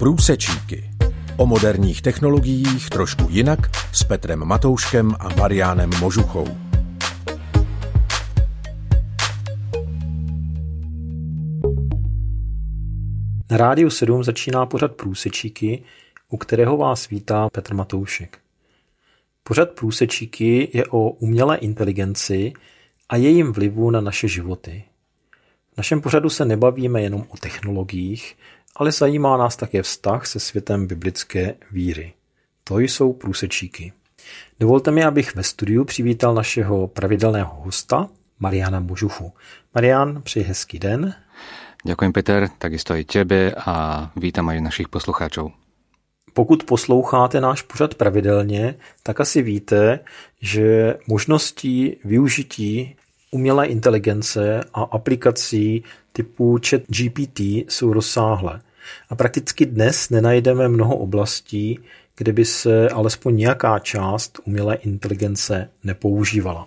Průsečíky. O moderních technologiích trošku jinak s Petrem Matouškem a Mariánem Možuchou. Na rádiu 7 začíná pořad Průsečíky, u kterého vás vítá Petr Matoušek. Pořad Průsečíky je o umělé inteligenci a jejím vlivu na naše životy. V našem pořadu se nebavíme jenom o technologiích, ale zajímá nás také vztah se světem biblické víry. To jsou průsečíky. Dovolte mi, abych ve studiu přivítal našeho pravidelného hosta, Mariana Mužuchu. Marian, přeji hezký den. Ďakujem Peter, takisto aj tebe a vítam aj našich poslucháčov. Pokud posloucháte náš pořad pravidelně, tak asi víte, že možností využití umělé inteligence a aplikací typu chat GPT jsou rozsáhlé. A prakticky dnes nenajdeme mnoho oblastí, kde by se alespoň nějaká část umělé inteligence nepoužívala.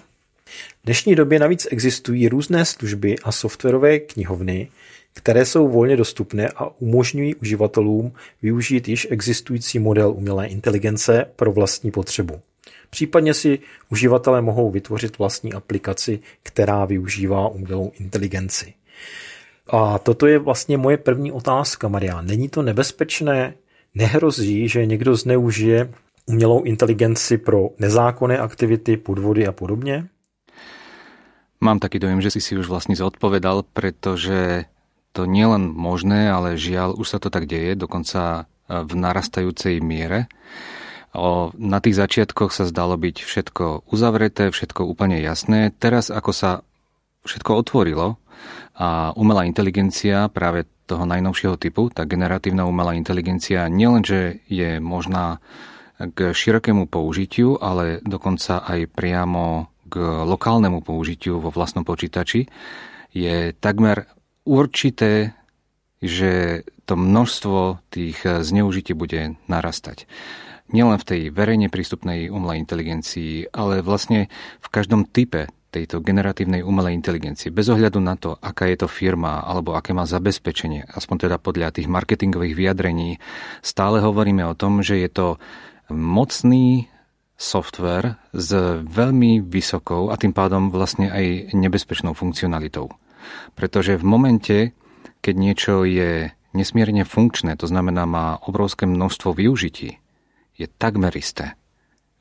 V dnešní době navíc existují různé služby a softwarové knihovny, které jsou volně dostupné a umožňují uživatelům využít již existující model umělé inteligence pro vlastní potřebu. Případně si uživatelé mohou vytvořit vlastní aplikaci, která využívá umělou inteligenci. A toto je vlastně moje první otázka, Maria. Není to nebezpečné? Nehrozí, že někdo zneužije umělou inteligenci pro nezákonné aktivity, podvody a podobně? Mám taký dojem, že si si už vlastne zodpovedal, pretože to nie len možné, ale žiaľ, už sa to tak deje, dokonca v narastajúcej miere. O, na tých začiatkoch sa zdalo byť všetko uzavreté, všetko úplne jasné. Teraz, ako sa všetko otvorilo a umelá inteligencia práve toho najnovšieho typu, tá generatívna umelá inteligencia nielenže je možná k širokému použitiu, ale dokonca aj priamo k lokálnemu použitiu vo vlastnom počítači, je takmer určité, že to množstvo tých zneužití bude narastať. Nielen v tej verejne prístupnej umelej inteligencii, ale vlastne v každom type tejto generatívnej umelej inteligencie, bez ohľadu na to, aká je to firma alebo aké má zabezpečenie, aspoň teda podľa tých marketingových vyjadrení, stále hovoríme o tom, že je to mocný software s veľmi vysokou a tým pádom vlastne aj nebezpečnou funkcionalitou. Pretože v momente, keď niečo je nesmierne funkčné, to znamená má obrovské množstvo využití, je takmer isté,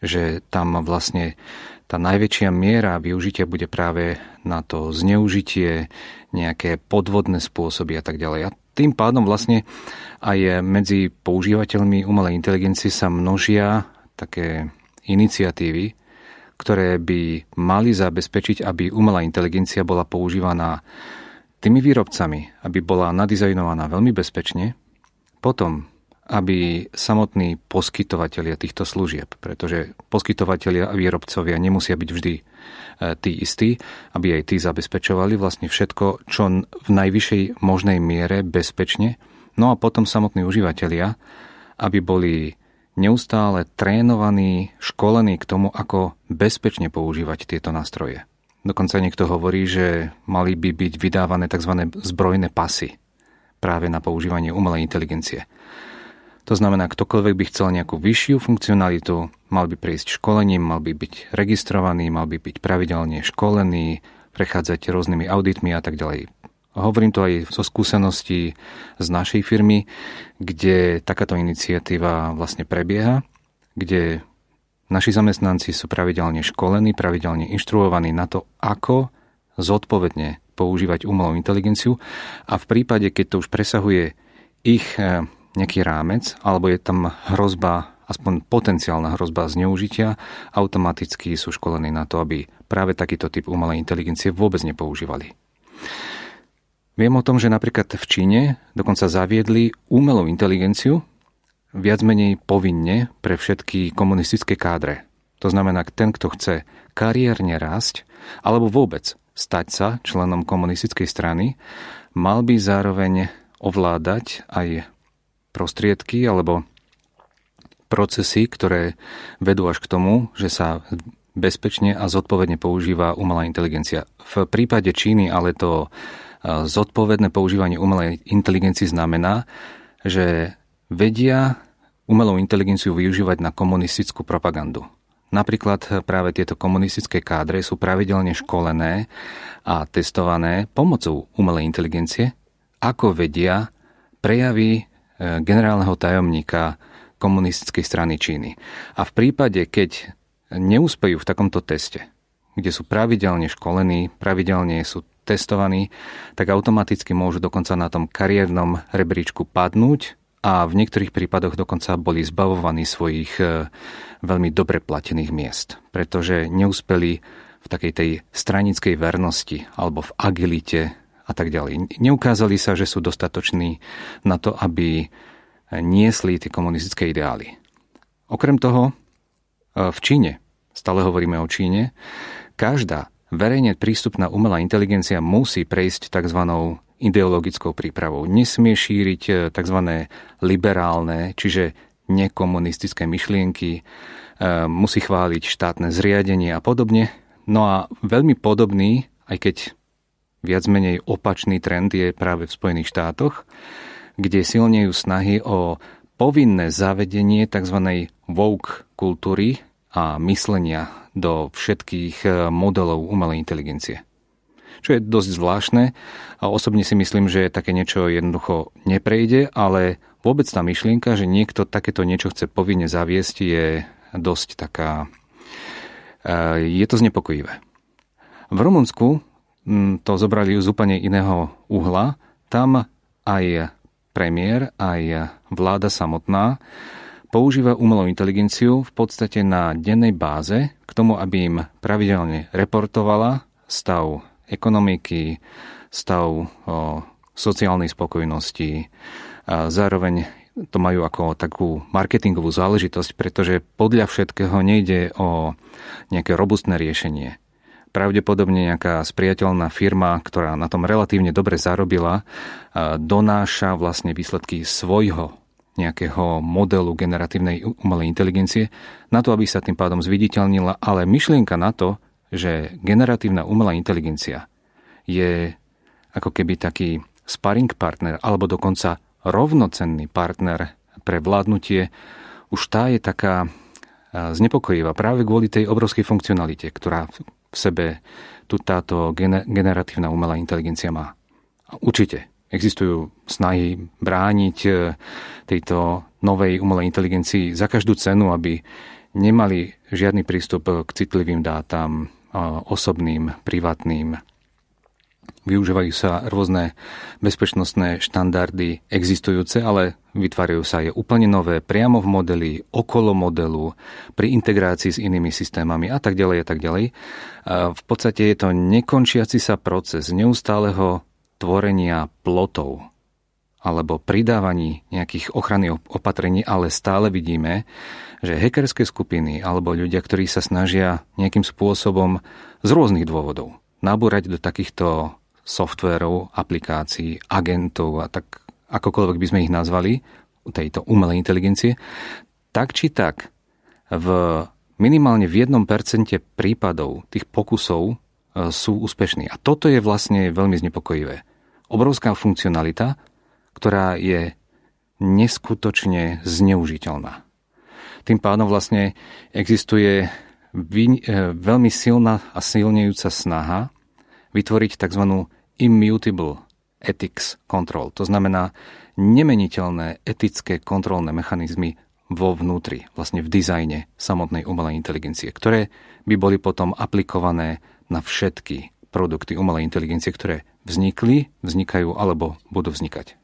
že tam vlastne tá najväčšia miera využitia bude práve na to zneužitie, nejaké podvodné spôsoby a tak ďalej. A tým pádom vlastne aj medzi používateľmi umelej inteligencie sa množia také iniciatívy, ktoré by mali zabezpečiť, aby umelá inteligencia bola používaná tými výrobcami, aby bola nadizajnovaná veľmi bezpečne, potom aby samotní poskytovatelia týchto služieb, pretože poskytovatelia a výrobcovia nemusia byť vždy e, tí istí, aby aj tí zabezpečovali vlastne všetko, čo v najvyššej možnej miere bezpečne. No a potom samotní užívateľia, aby boli neustále trénovaní, školení k tomu, ako bezpečne používať tieto nástroje. Dokonca niekto hovorí, že mali by byť vydávané tzv. zbrojné pasy práve na používanie umelej inteligencie. To znamená, ktokoľvek by chcel nejakú vyššiu funkcionalitu, mal by prejsť školením, mal by byť registrovaný, mal by byť pravidelne školený, prechádzať rôznymi auditmi a tak ďalej. Hovorím to aj zo skúseností z našej firmy, kde takáto iniciatíva vlastne prebieha, kde naši zamestnanci sú pravidelne školení, pravidelne inštruovaní na to, ako zodpovedne používať umelú inteligenciu a v prípade, keď to už presahuje ich eh, nejaký rámec, alebo je tam hrozba, aspoň potenciálna hrozba zneužitia, automaticky sú školení na to, aby práve takýto typ umelej inteligencie vôbec nepoužívali. Viem o tom, že napríklad v Číne dokonca zaviedli umelú inteligenciu viac menej povinne pre všetky komunistické kádre. To znamená, ten, kto chce kariérne rásť, alebo vôbec stať sa členom komunistickej strany, mal by zároveň ovládať aj prostriedky alebo procesy, ktoré vedú až k tomu, že sa bezpečne a zodpovedne používa umelá inteligencia. V prípade Číny ale to zodpovedné používanie umelej inteligencie znamená, že vedia umelú inteligenciu využívať na komunistickú propagandu. Napríklad práve tieto komunistické kádre sú pravidelne školené a testované pomocou umelej inteligencie, ako vedia prejavy e, generálneho tajomníka komunistickej strany Číny. A v prípade, keď neúspejú v takomto teste, kde sú pravidelne školení, pravidelne sú testovaní, tak automaticky môžu dokonca na tom kariérnom rebríčku padnúť a v niektorých prípadoch dokonca boli zbavovaní svojich e, veľmi dobre platených miest, pretože neúspeli v takej tej stranickej vernosti alebo v agilite a tak ďalej. Neukázali sa, že sú dostatoční na to, aby niesli tie komunistické ideály. Okrem toho, e, v Číne, stále hovoríme o Číne, každá verejne prístupná umelá inteligencia musí prejsť tzv ideologickou prípravou. Nesmie šíriť e, tzv. liberálne, čiže nekomunistické myšlienky, e, musí chváliť štátne zriadenie a podobne. No a veľmi podobný, aj keď viac menej opačný trend je práve v Spojených štátoch, kde silnejú snahy o povinné zavedenie tzv. woke kultúry a myslenia do všetkých e, modelov umelej inteligencie čo je dosť zvláštne a osobne si myslím, že také niečo jednoducho neprejde, ale vôbec tá myšlienka, že niekto takéto niečo chce povinne zaviesť, je dosť taká... E, je to znepokojivé. V Rumunsku to zobrali z úplne iného uhla. Tam aj premiér, aj vláda samotná používa umelú inteligenciu v podstate na dennej báze k tomu, aby im pravidelne reportovala stav ekonomiky, stav o, sociálnej spokojnosti. A zároveň to majú ako takú marketingovú záležitosť, pretože podľa všetkého nejde o nejaké robustné riešenie. Pravdepodobne nejaká spriateľná firma, ktorá na tom relatívne dobre zarobila, donáša vlastne výsledky svojho nejakého modelu generatívnej umelej inteligencie na to, aby sa tým pádom zviditeľnila, ale myšlienka na to, že generatívna umelá inteligencia je ako keby taký sparring partner alebo dokonca rovnocenný partner pre vládnutie, už tá je taká znepokojivá práve kvôli tej obrovskej funkcionalite, ktorá v sebe tu táto generatívna umelá inteligencia má. Určite existujú snahy brániť e, tejto novej umelej inteligencii za každú cenu, aby nemali žiadny prístup k citlivým dátam, osobným, privátnym. Využívajú sa rôzne bezpečnostné štandardy existujúce, ale vytvárajú sa aj úplne nové priamo v modeli, okolo modelu, pri integrácii s inými systémami a tak ďalej a tak ďalej. V podstate je to nekončiaci sa proces neustáleho tvorenia plotov alebo pridávaní nejakých ochranných opatrení, ale stále vidíme, že hackerské skupiny alebo ľudia, ktorí sa snažia nejakým spôsobom z rôznych dôvodov nabúrať do takýchto softverov, aplikácií, agentov a tak akokoľvek by sme ich nazvali, tejto umelej inteligencie, tak či tak v minimálne v jednom percente prípadov tých pokusov e, sú úspešní. A toto je vlastne veľmi znepokojivé. Obrovská funkcionalita, ktorá je neskutočne zneužiteľná. Tým pádom vlastne existuje e, veľmi silná a silnejúca snaha vytvoriť tzv. immutable ethics control. To znamená nemeniteľné etické kontrolné mechanizmy vo vnútri, vlastne v dizajne samotnej umelej inteligencie, ktoré by boli potom aplikované na všetky produkty umelej inteligencie, ktoré vznikli, vznikajú alebo budú vznikať.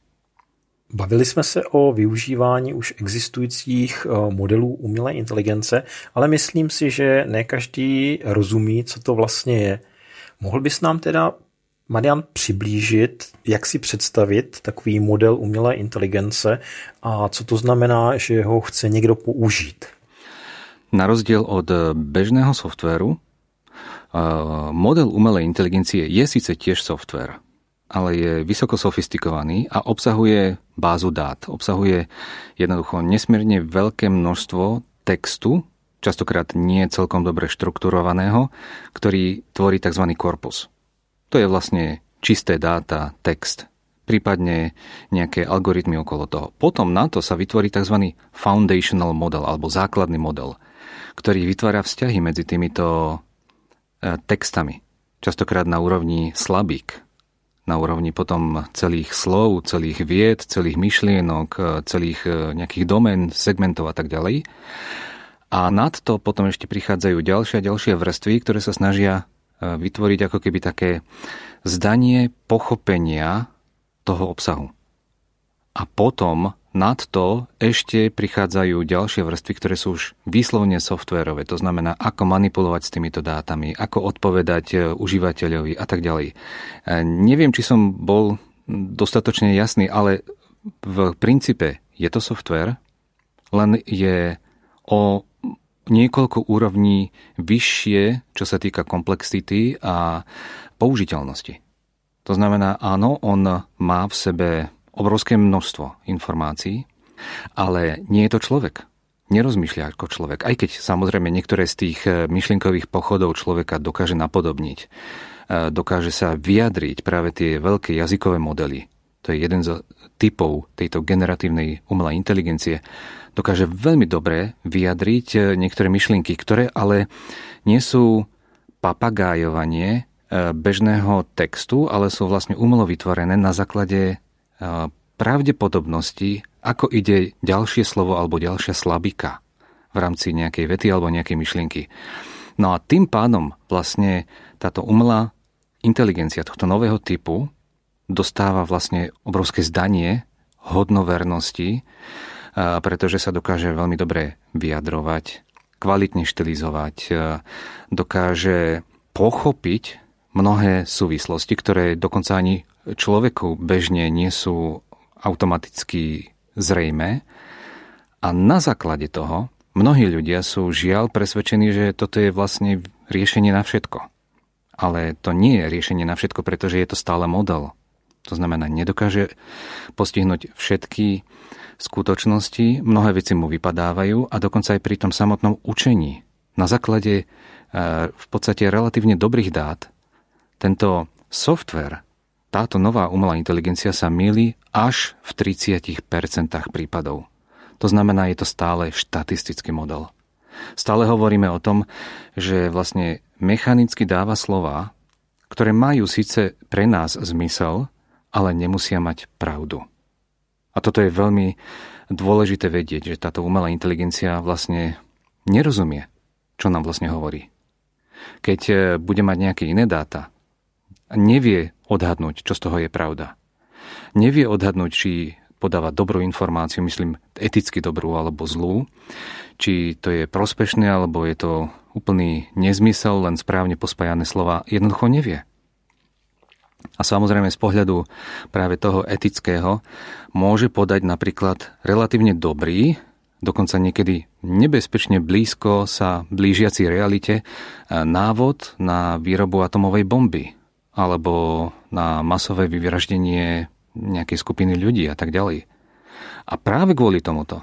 Bavili jsme se o využívání už existujících eh, modelů umělé inteligence, ale myslím si, že ne každý rozumí, co to vlastně je. Mohl bys nám teda, Marian, přiblížit, jak si představit takový model umělé inteligence a co to znamená, že ho chce někdo použít? Na rozdiel od bežného softvéru, eh, model umelej inteligencie je síce tiež software, ale je vysoko sofistikovaný a obsahuje bázu dát. Obsahuje jednoducho nesmierne veľké množstvo textu, častokrát nie celkom dobre štrukturovaného, ktorý tvorí tzv. korpus. To je vlastne čisté dáta, text. prípadne nejaké algoritmy okolo toho. Potom na to sa vytvorí tzv. foundational model alebo základný model, ktorý vytvára vzťahy medzi týmito e, textami. Častokrát na úrovni slabík, na úrovni potom celých slov, celých vied, celých myšlienok, e, celých e, nejakých domén, segmentov a tak ďalej. A nad to potom ešte prichádzajú ďalšie a ďalšie vrstvy, ktoré sa snažia vytvoriť ako keby také zdanie pochopenia toho obsahu. A potom nad to ešte prichádzajú ďalšie vrstvy, ktoré sú už výslovne softverové. To znamená, ako manipulovať s týmito dátami, ako odpovedať e, užívateľovi a tak ďalej. E, neviem, či som bol dostatočne jasný, ale v princípe je to software, len je o niekoľko úrovní vyššie, čo sa týka komplexity a použiteľnosti. To znamená, áno, on má v sebe obrovské množstvo informácií, ale nie je to človek. Nerozmýšľa ako človek. Aj keď samozrejme niektoré z tých eh, myšlienkových pochodov človeka dokáže napodobniť, eh, dokáže sa vyjadriť práve tie veľké jazykové modely. To je jeden z typov tejto generatívnej umelej inteligencie. Dokáže veľmi dobre vyjadriť eh, niektoré myšlienky, ktoré ale nie sú papagájovanie E, bežného textu, ale sú vlastne umelo vytvorené na základe e, pravdepodobnosti, ako ide ďalšie slovo alebo ďalšia slabika v rámci nejakej vety alebo nejakej myšlienky. No a tým pádom vlastne táto umelá inteligencia tohto nového typu dostáva vlastne obrovské zdanie hodnovernosti, e, pretože sa dokáže veľmi dobre vyjadrovať, kvalitne štilizovať, dokáže pochopiť mnohé súvislosti, ktoré dokonca ani človeku bežne nie sú automaticky zrejme. A na základe toho mnohí ľudia sú žiaľ presvedčení, že toto je vlastne riešenie na všetko. Ale to nie je riešenie na všetko, pretože je to stále model. To znamená, nedokáže postihnúť všetky skutočnosti, mnohé veci mu vypadávajú a dokonca aj pri tom samotnom učení. Na základe eh, v podstate relatívne dobrých dát tento software, táto nová umelá inteligencia sa milí až v 30% prípadov. To znamená, je to stále štatistický model. Stále hovoríme o tom, že vlastne mechanicky dáva slova, ktoré majú síce pre nás zmysel, ale nemusia mať pravdu. A toto je veľmi dôležité vedieť, že táto umelá inteligencia vlastne nerozumie, čo nám vlastne hovorí. Keď eh, bude mať nejaké iné dáta, nevie odhadnúť, čo z toho je pravda. Nevie odhadnúť, či podáva dobrú informáciu, myslím eticky dobrú alebo zlú, či to je prospešné alebo je to úplný nezmysel, len správne pospájané slova, jednoducho nevie. A samozrejme z pohľadu práve toho etického môže podať napríklad relatívne dobrý, dokonca niekedy nebezpečne blízko sa blížiaci realite návod na výrobu atomovej bomby alebo na masové vyvraždenie nejakej skupiny ľudí a tak ďalej. A práve kvôli tomuto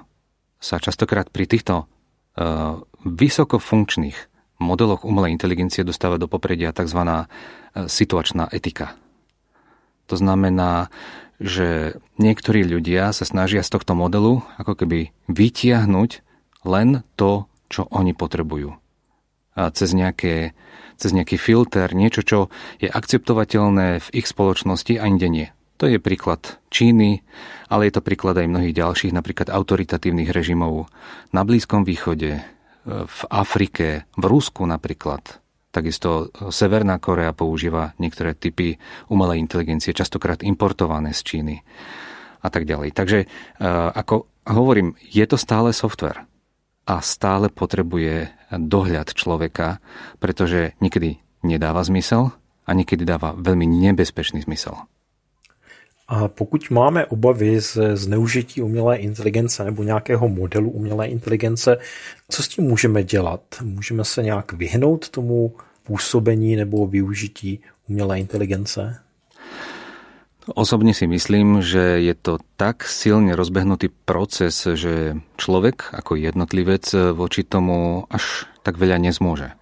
sa častokrát pri týchto uh, vysokofunkčných modeloch umelej inteligencie dostáva do popredia tzv. E, situačná etika. To znamená, že niektorí ľudia sa snažia z tohto modelu ako keby vytiahnuť len to, čo oni potrebujú. A cez nejaké cez nejaký filter, niečo, čo je akceptovateľné v ich spoločnosti a inde nie. To je príklad Číny, ale je to príklad aj mnohých ďalších, napríklad autoritatívnych režimov na Blízkom východe, v Afrike, v Rusku napríklad. Takisto Severná Korea používa niektoré typy umelej inteligencie, častokrát importované z Číny a tak ďalej. Takže ako hovorím, je to stále software a stále potrebuje dohľad človeka, pretože niekedy nedáva zmysel a niekedy dáva veľmi nebezpečný zmysel. A pokud máme obavy z zneužití umělé inteligence nebo nějakého modelu umělé inteligence, co s tím můžeme dělat? Můžeme se nějak vyhnout tomu působení nebo využití umělé inteligence? Osobne si myslím, že je to tak silne rozbehnutý proces, že človek ako jednotlivec voči tomu až tak veľa nezmôže.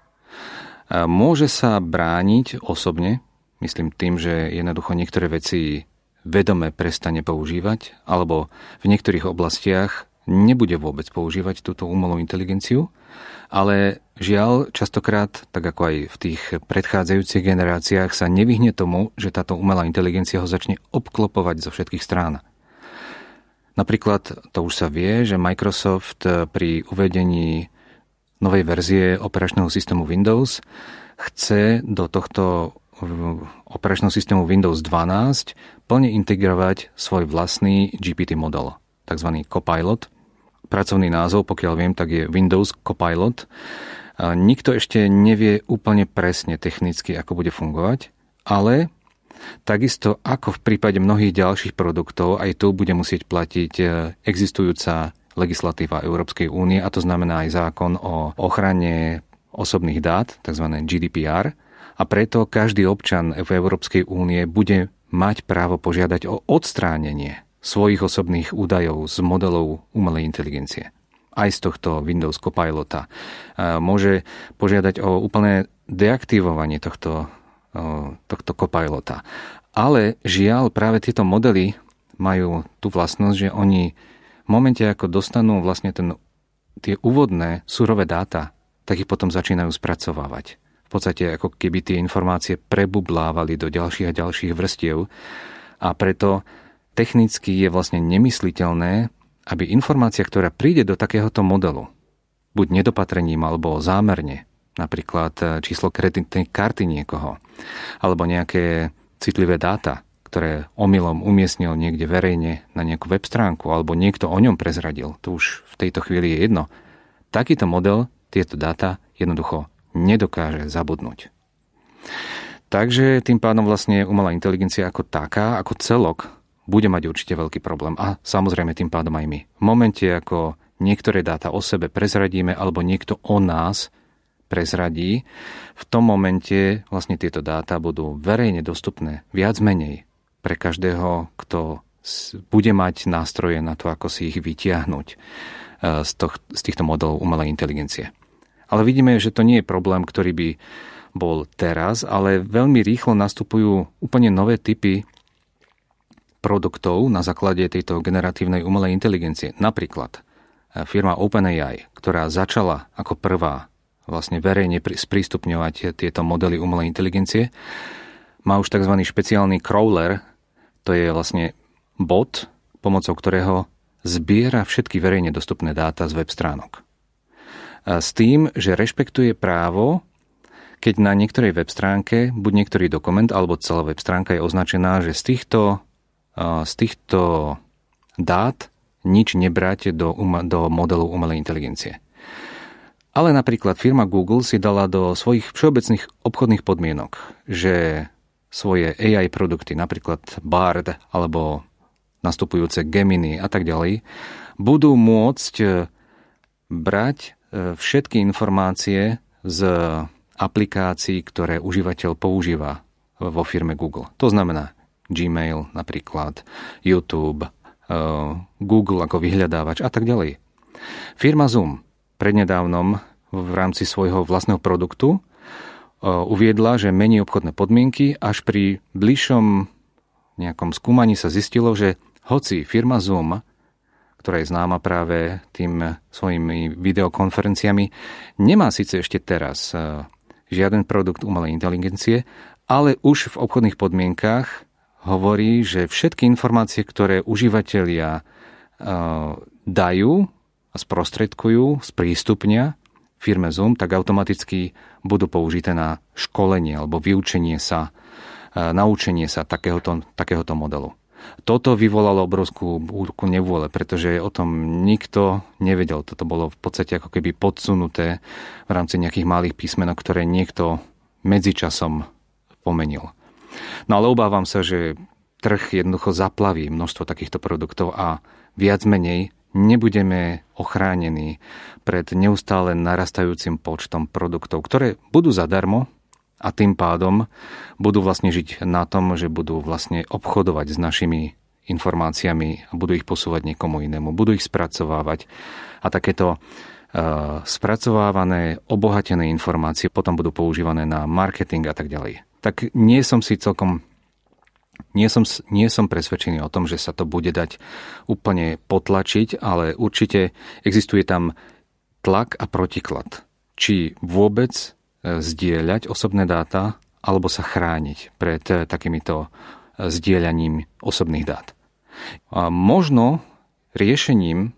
Môže sa brániť osobne, myslím tým, že jednoducho niektoré veci vedome prestane používať, alebo v niektorých oblastiach nebude vôbec používať túto umelú inteligenciu, ale žiaľ, častokrát, tak ako aj v tých predchádzajúcich generáciách, sa nevyhne tomu, že táto umelá inteligencia ho začne obklopovať zo všetkých strán. Napríklad to už sa vie, že Microsoft pri uvedení novej verzie operačného systému Windows chce do tohto operačného systému Windows 12 plne integrovať svoj vlastný GPT model, tzv. Copilot. Pracovný názov, pokiaľ viem, tak je Windows Copilot. Nikto ešte nevie úplne presne technicky, ako bude fungovať, ale takisto ako v prípade mnohých ďalších produktov, aj tu bude musieť platiť e, existujúca legislatíva Európskej únie, a to znamená aj zákon o ochrane osobných dát, tzv. GDPR, a preto každý občan v Európskej únie bude mať právo požiadať o odstránenie svojich osobných údajov z modelov umelej inteligencie. Aj z tohto Windows Copilota. Môže požiadať o úplné deaktivovanie tohto, tohto Copilota. Ale žiaľ, práve tieto modely majú tú vlastnosť, že oni v momente, ako dostanú vlastne ten, tie úvodné surové dáta, tak ich potom začínajú spracovávať podstate ako keby tie informácie prebublávali do ďalších a ďalších vrstiev a preto technicky je vlastne nemysliteľné, aby informácia, ktorá príde do takéhoto modelu, buď nedopatrením alebo zámerne, napríklad e, číslo kreditnej karty niekoho, alebo nejaké citlivé dáta, ktoré omylom umiestnil niekde verejne na nejakú web stránku, alebo niekto o ňom prezradil, to už v tejto chvíli je jedno. Takýto model tieto dáta jednoducho nedokáže zabudnúť. Takže tým pádom vlastne umelá inteligencia ako taká, ako celok, bude mať určite veľký problém. A samozrejme tým pádom aj my. V momente, ako niektoré dáta o sebe prezradíme, alebo niekto o nás prezradí, v tom momente vlastne tieto dáta budú verejne dostupné viac menej pre každého, kto bude mať nástroje na to, ako si ich vytiahnuť eh, z, týchto modelov umelej inteligencie. Ale vidíme, že to nie je problém, ktorý by bol teraz, ale veľmi rýchlo nastupujú úplne nové typy produktov na základe tejto generatívnej umelej inteligencie. Napríklad e, firma OpenAI, ktorá začala ako prvá vlastne verejne sprístupňovať tieto modely umelej inteligencie, má už tzv. špeciálny crawler, to je vlastne bot, pomocou ktorého zbiera všetky verejne dostupné dáta z web stránok s tým, že rešpektuje právo, keď na niektorej web stránke, buď niektorý dokument alebo celá web stránka je označená, že z týchto, z týchto dát nič nebrať do, do modelu umelej inteligencie. Ale napríklad firma Google si dala do svojich všeobecných obchodných podmienok, že svoje AI produkty, napríklad Bard alebo nastupujúce Gemini a tak ďalej, budú môcť brať všetky informácie z aplikácií, ktoré užívateľ používa vo firme Google. To znamená Gmail napríklad, YouTube, eh, Google ako vyhľadávač a tak ďalej. Firma Zoom prednedávnom v rámci svojho vlastného produktu eh, uviedla, že mení obchodné podmienky, až pri bližšom nejakom skúmaní sa zistilo, že hoci firma Zoom ktorá je známa práve tým svojimi videokonferenciami, nemá síce ešte teraz e, žiaden produkt umelej inteligencie, ale už v obchodných podmienkách hovorí, že všetky informácie, ktoré užívateľia e, dajú a sprostredkujú, sprístupnia firme Zoom, tak automaticky budú použité na školenie alebo vyučenie sa, e, naučenie sa takéhoto, takéhoto modelu. Toto vyvolalo obrovskú búrku nevôle, pretože o tom nikto nevedel. Toto bolo v podstate ako keby podsunuté v rámci nejakých malých písmenok, ktoré niekto medzičasom pomenil. No ale obávam sa, že trh jednoducho zaplaví množstvo takýchto produktov a viac menej nebudeme ochránení pred neustále narastajúcim počtom produktov, ktoré budú zadarmo, a tým pádom budú vlastne žiť na tom, že budú vlastne obchodovať s našimi informáciami a budú ich posúvať niekomu inému, budú ich spracovávať a takéto uh, spracovávané, obohatené informácie potom budú používané na marketing a tak ďalej. Tak nie som si celkom Nie som, nie som presvedčený o tom, že sa to bude dať úplne potlačiť, ale určite existuje tam tlak a protiklad. Či vôbec e, zdieľať osobné dáta, alebo sa chrániť pred e, takýmito e, zdieľaním osobných dát. A možno riešením,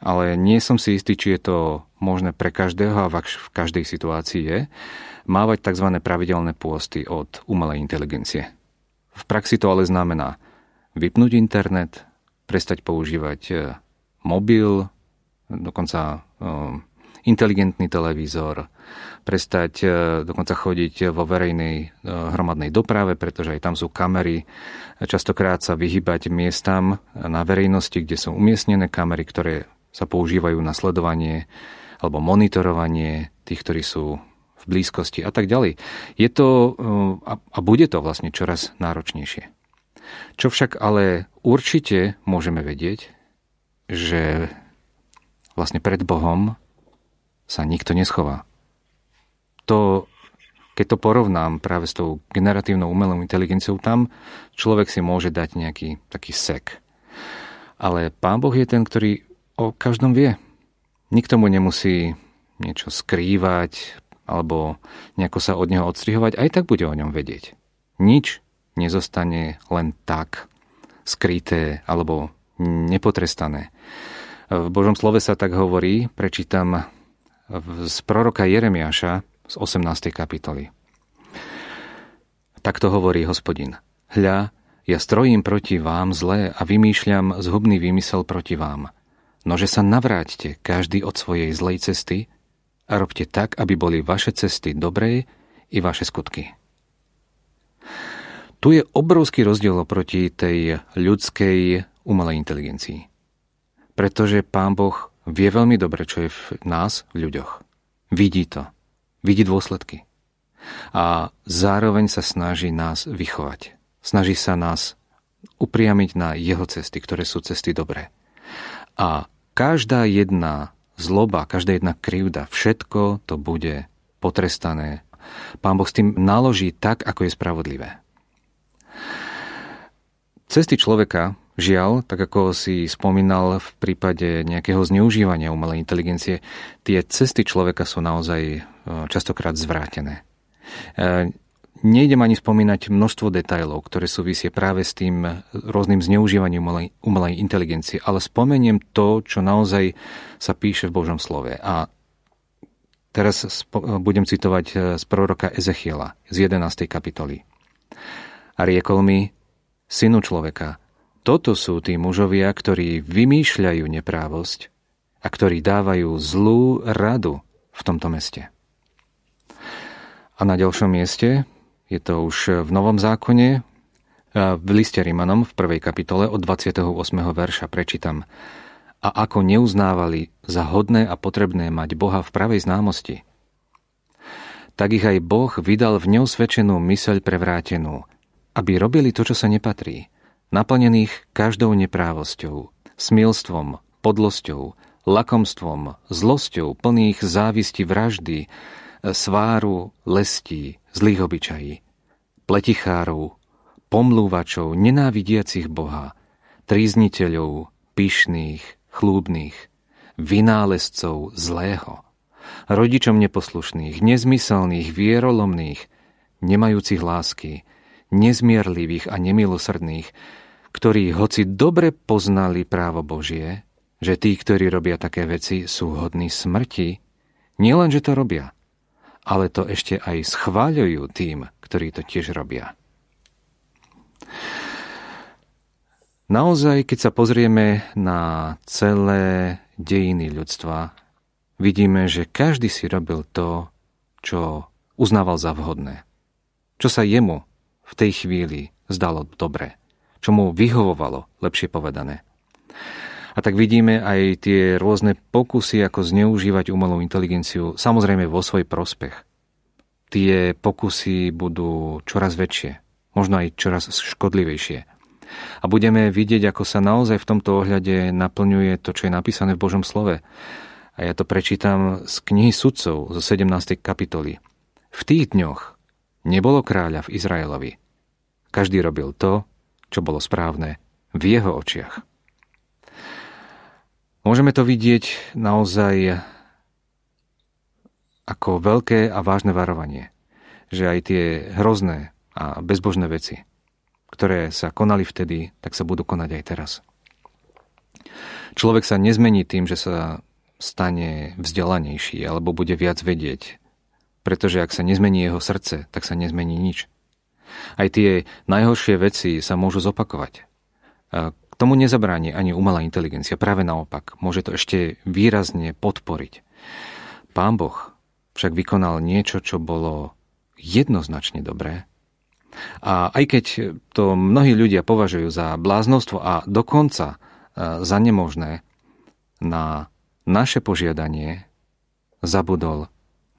ale nie som si istý, či je to možné pre každého a v každej situácii je, mávať tzv. pravidelné pôsty od umelej inteligencie. V praxi to ale znamená vypnúť internet, prestať používať e, mobil, dokonca e, inteligentný televízor, prestať e, dokonca chodiť vo verejnej hromadnej doprave, pretože aj tam sú kamery. Častokrát sa vyhybať miestam na verejnosti, kde sú umiestnené kamery, ktoré sa používajú na sledovanie alebo monitorovanie tých, ktorí sú v blízkosti a tak ďalej. Je to a bude to vlastne čoraz náročnejšie. Čo však ale určite môžeme vedieť, že vlastne pred Bohom sa nikto neschová. To, keď to porovnám práve s tou generatívnou umelou inteligenciou, tam človek si môže dať nejaký taký sek. Ale Pán Boh je ten, ktorý o každom vie. Nikto mu nemusí niečo skrývať, alebo nejako sa od neho odstrihovať, aj tak bude o ňom vedieť. Nič nezostane len tak skryté alebo nepotrestané. V Božom slove sa tak hovorí, prečítam z proroka Jeremiáša z 18. kapitoly. Takto hovorí hospodin. Hľa, ja strojím proti vám zlé a vymýšľam zhubný výmysel proti vám. Nože sa navráťte každý od svojej zlej cesty a robte tak, aby boli vaše cesty dobré i vaše skutky. Tu je obrovský rozdiel oproti tej ľudskej umelej inteligencii. Pretože Pán Boh vie veľmi dobre, čo je v nás, v ľuďoch. Vidí to. Vidí dôsledky. A zároveň sa snaží nás vychovať. Snaží sa nás upriamiť na jeho cesty, ktoré sú cesty dobré. A každá jedna zloba, každá jedna krivda, všetko to bude potrestané. Pán Boh s tým naloží tak, ako je spravodlivé. Cesty človeka, žiaľ, tak ako si spomínal v prípade nejakého zneužívania umelej inteligencie, tie cesty človeka sú naozaj e, častokrát zvrátené. E, Nejdem ani spomínať množstvo detajlov, ktoré súvisie práve s tým rôznym zneužívaním umelej, umelej inteligencie, ale spomeniem to, čo naozaj sa píše v Božom slove. A teraz spo- budem citovať e, z proroka Ezechiela z 11. kapitoly. A riekol mi, synu človeka, toto sú tí mužovia, ktorí vymýšľajú neprávosť a ktorí dávajú zlú radu v tomto meste. A na ďalšom mieste je to už v Novom zákone, v liste Rimanom v prvej kapitole od 28. verša prečítam. A ako neuznávali za hodné a potrebné mať Boha v pravej známosti, tak ich aj Boh vydal v neusvedčenú myseľ prevrátenú, aby robili to, čo sa nepatrí, naplnených každou neprávosťou, smilstvom, podlosťou, lakomstvom, zlosťou, plných závisti vraždy, sváru, lestí, zlých obyčají, pletichárov, pomlúvačov, nenávidiacich Boha, trízniteľov, pyšných, chlúbných, vynálezcov zlého, rodičom neposlušných, nezmyselných, vierolomných, nemajúcich lásky, nezmierlivých a nemilosrdných, ktorí hoci dobre poznali právo Božie, že tí, ktorí robia také veci, sú hodní smrti, nielen, že to robia – ale to ešte aj schváľujú tým, ktorí to tiež robia. Naozaj, keď sa pozrieme na celé dejiny ľudstva, vidíme, že každý si robil to, čo uznával za vhodné. Čo sa jemu v tej chvíli zdalo dobre. Čo mu vyhovovalo, lepšie povedané. A tak vidíme aj tie rôzne pokusy, ako zneužívať umelú inteligenciu, samozrejme vo svoj prospech. Tie pokusy budú čoraz väčšie, možno aj čoraz škodlivejšie. A budeme vidieť, ako sa naozaj v tomto ohľade naplňuje to, čo je napísané v Božom slove. A ja to prečítam z knihy sudcov zo 17. kapitoly. V tých dňoch nebolo kráľa v Izraelovi. Každý robil to, čo bolo správne v jeho očiach. Môžeme to vidieť naozaj ako veľké a vážne varovanie, že aj tie hrozné a bezbožné veci, ktoré sa konali vtedy, tak sa budú konať aj teraz. Človek sa nezmení tým, že sa stane vzdelanejší alebo bude viac vedieť, pretože ak sa nezmení jeho srdce, tak sa nezmení nič. Aj tie najhoršie veci sa môžu zopakovať. K tomu nezabráni ani umelá inteligencia, práve naopak, môže to ešte výrazne podporiť. Pán Boh však vykonal niečo, čo bolo jednoznačne dobré. A aj keď to mnohí ľudia považujú za bláznostvo a dokonca e, za nemožné, na naše požiadanie zabudol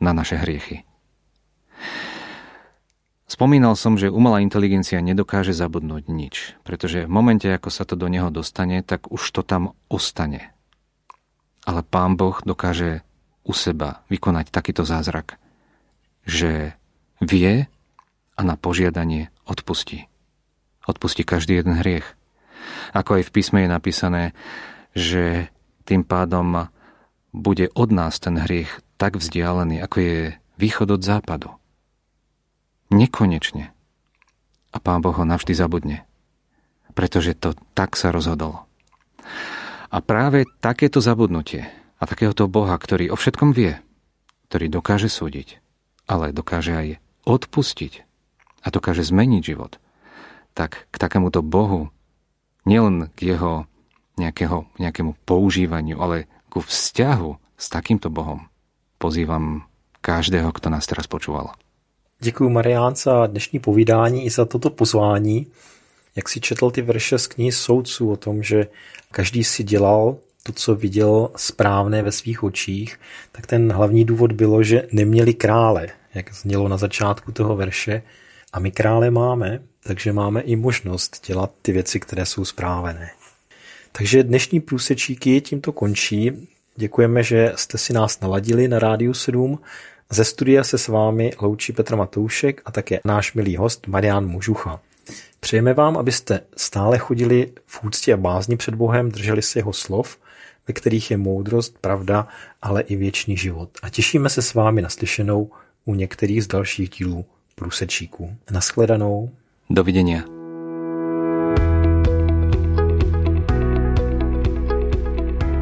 na naše hriechy. Spomínal som, že umelá inteligencia nedokáže zabudnúť nič, pretože v momente, ako sa to do neho dostane, tak už to tam ostane. Ale Pán Boh dokáže u seba vykonať takýto zázrak, že vie a na požiadanie odpustí. Odpustí každý jeden hriech. Ako aj v písme je napísané, že tým pádom bude od nás ten hriech tak vzdialený, ako je východ od západu nekonečne. A Pán Boh ho navždy zabudne. Pretože to tak sa rozhodol. A práve takéto zabudnutie a takéhoto Boha, ktorý o všetkom vie, ktorý dokáže súdiť, ale dokáže aj odpustiť a dokáže zmeniť život, tak k takémuto Bohu, nielen k jeho nejakého, nejakému používaniu, ale ku vzťahu s takýmto Bohom pozývam každého, kto nás teraz počúval. Děkuji Marián za dnešní povídání i za toto pozvání. Jak si četl ty verše z knihy soudců o tom, že každý si dělal to, co viděl správné ve svých očích, tak ten hlavní důvod bylo, že neměli krále, jak znělo na začátku toho verše. A my krále máme, takže máme i možnost dělat ty věci, které jsou správné. Takže dnešní průsečíky tímto končí. Děkujeme, že jste si nás naladili na Rádiu 7 ze studia se s vámi loučí Petr Matoušek a také náš milý host Marian Mužucha. Přejeme vám, abyste stále chodili v úctě a bázni před Bohem, drželi se jeho slov, ve kterých je moudrost, pravda, ale i věčný život. A těšíme se s vámi naslyšenou u některých z dalších dílů průsečíků. Naschledanou. Dovidenia.